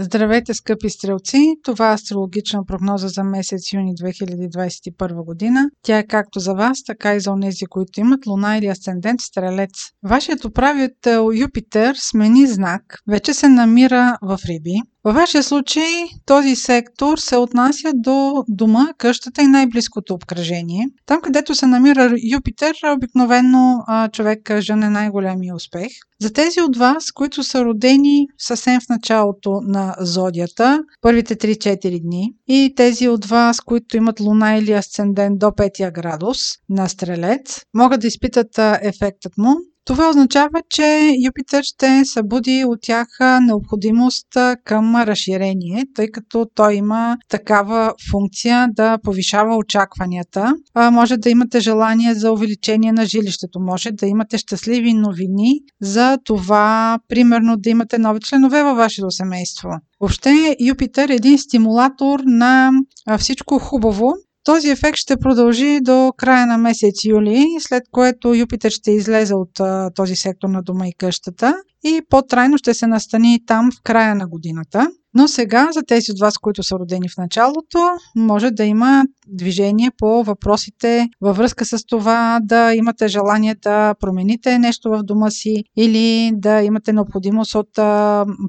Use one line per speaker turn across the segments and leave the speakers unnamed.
Здравейте, скъпи стрелци! Това е астрологична прогноза за месец юни 2021 година. Тя е както за вас, така и за онези, които имат луна или асцендент стрелец. Вашият управител Юпитер смени знак, вече се намира в Риби. Във вашия случай този сектор се отнася до дома, къщата и най-близкото обкръжение. Там, където се намира Юпитер, обикновено човек жене най-големия успех. За тези от вас, които са родени съвсем в началото на зодията, първите 3-4 дни, и тези от вас, които имат луна или асцендент до 5 градус на стрелец, могат да изпитат ефектът му. Това означава, че Юпитер ще събуди от тях необходимост към разширение, тъй като той има такава функция да повишава очакванията. Може да имате желание за увеличение на жилището, може да имате щастливи новини за това, примерно да имате нови членове във вашето семейство. Въобще Юпитер е един стимулатор на всичко хубаво, този ефект ще продължи до края на месец юли, след което Юпитер ще излезе от този сектор на дома и къщата и по-трайно ще се настани там в края на годината. Но сега, за тези от вас, които са родени в началото, може да има движение по въпросите във връзка с това да имате желание да промените нещо в дома си или да имате необходимост от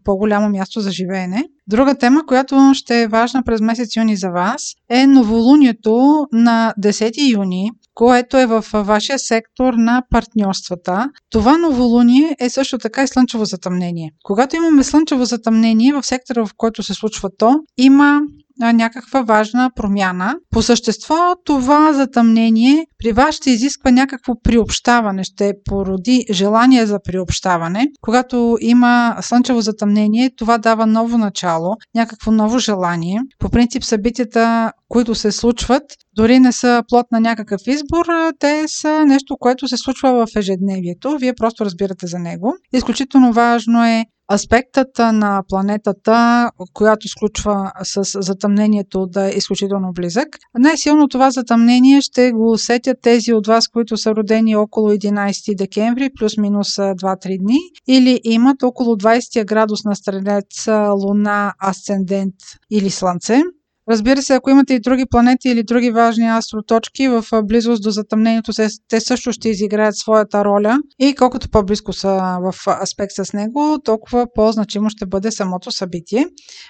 по-голямо място за живеене. Друга тема, която ще е важна през месец юни за вас, е новолунието на 10 юни, което е в вашия сектор на партньорствата. Това новолуние е също така и слънчево затъмнение. Когато имаме слънчево затъмнение в сектора, в който се случва то, има някаква важна промяна. По същество това затъмнение при вас ще изисква някакво приобщаване, ще породи желание за приобщаване. Когато има слънчево затъмнение, това дава ново начало, някакво ново желание. По принцип събитията, които се случват, дори не са плод на някакъв избор, те са нещо, което се случва в ежедневието. Вие просто разбирате за него. Изключително важно е аспектът на планетата, която сключва с затъмнението да е изключително близък. Най-силно това затъмнение ще го усетят тези от вас, които са родени около 11 декември, плюс-минус 2-3 дни, или имат около 20 градус на стрелец, луна, асцендент или слънце. Разбира се, ако имате и други планети или други важни астроточки в близост до затъмнението, те също ще изиграят своята роля и колкото по-близко са в аспект с него, толкова по-значимо ще бъде самото събитие.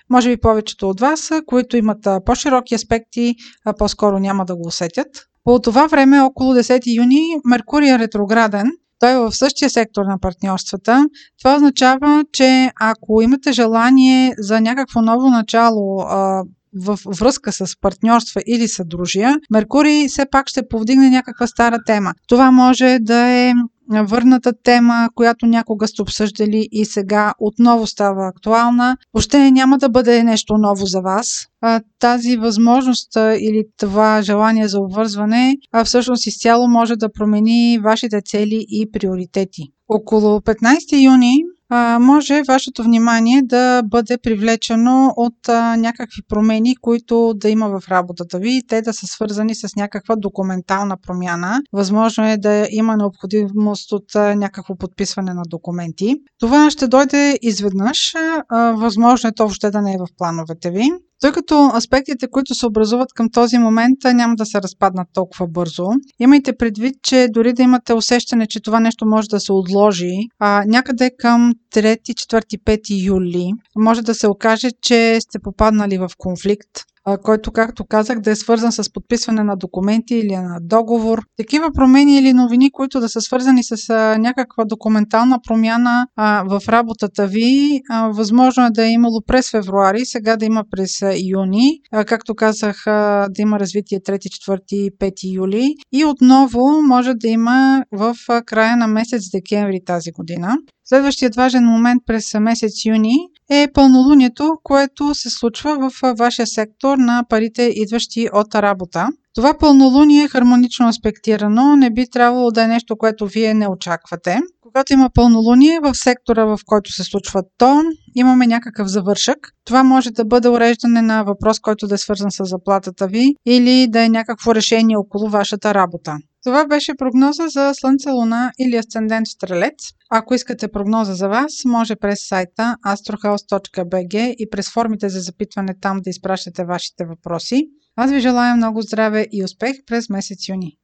Може би повечето от вас, които имат по-широки аспекти, по-скоро няма да го усетят. По това време, около 10 юни, Меркурий е ретрограден, той е в същия сектор на партньорствата. Това означава, че ако имате желание за някакво ново начало, в връзка с партньорства или съдружия, Меркурий все пак ще повдигне някаква стара тема. Това може да е върната тема, която някога сте обсъждали и сега отново става актуална. Въобще няма да бъде нещо ново за вас. Тази възможност или това желание за обвързване всъщност изцяло може да промени вашите цели и приоритети. Около 15 юни може вашето внимание да бъде привлечено от някакви промени, които да има в работата ви и те да са свързани с някаква документална промяна. Възможно е да има необходимост от някакво подписване на документи. Това ще дойде изведнъж. Възможно е то въобще да не е в плановете ви. Тъй като аспектите, които се образуват към този момент, няма да се разпаднат толкова бързо. Имайте предвид, че дори да имате усещане, че това нещо може да се отложи, а, някъде към 3, 4, 5 юли може да се окаже, че сте попаднали в конфликт който, както казах, да е свързан с подписване на документи или на договор. Такива промени или новини, които да са свързани с някаква документална промяна в работата ви, възможно е да е имало през февруари, сега да има през юни, както казах, да има развитие 3, 4, 5 юли и отново може да има в края на месец декември тази година. Следващият важен момент през месец юни е пълнолунието, което се случва в вашия сектор на парите, идващи от работа. Това пълнолуние е хармонично аспектирано, не би трябвало да е нещо, което вие не очаквате. Когато има пълнолуние в сектора, в който се случва то, имаме някакъв завършък. Това може да бъде уреждане на въпрос, който да е свързан с заплатата ви или да е някакво решение около вашата работа. Това беше прогноза за Слънце, Луна или Асцендент Стрелец. Ако искате прогноза за вас, може през сайта astrohouse.bg и през формите за запитване там да изпращате вашите въпроси. Аз ви желая много здраве и успех през месец юни!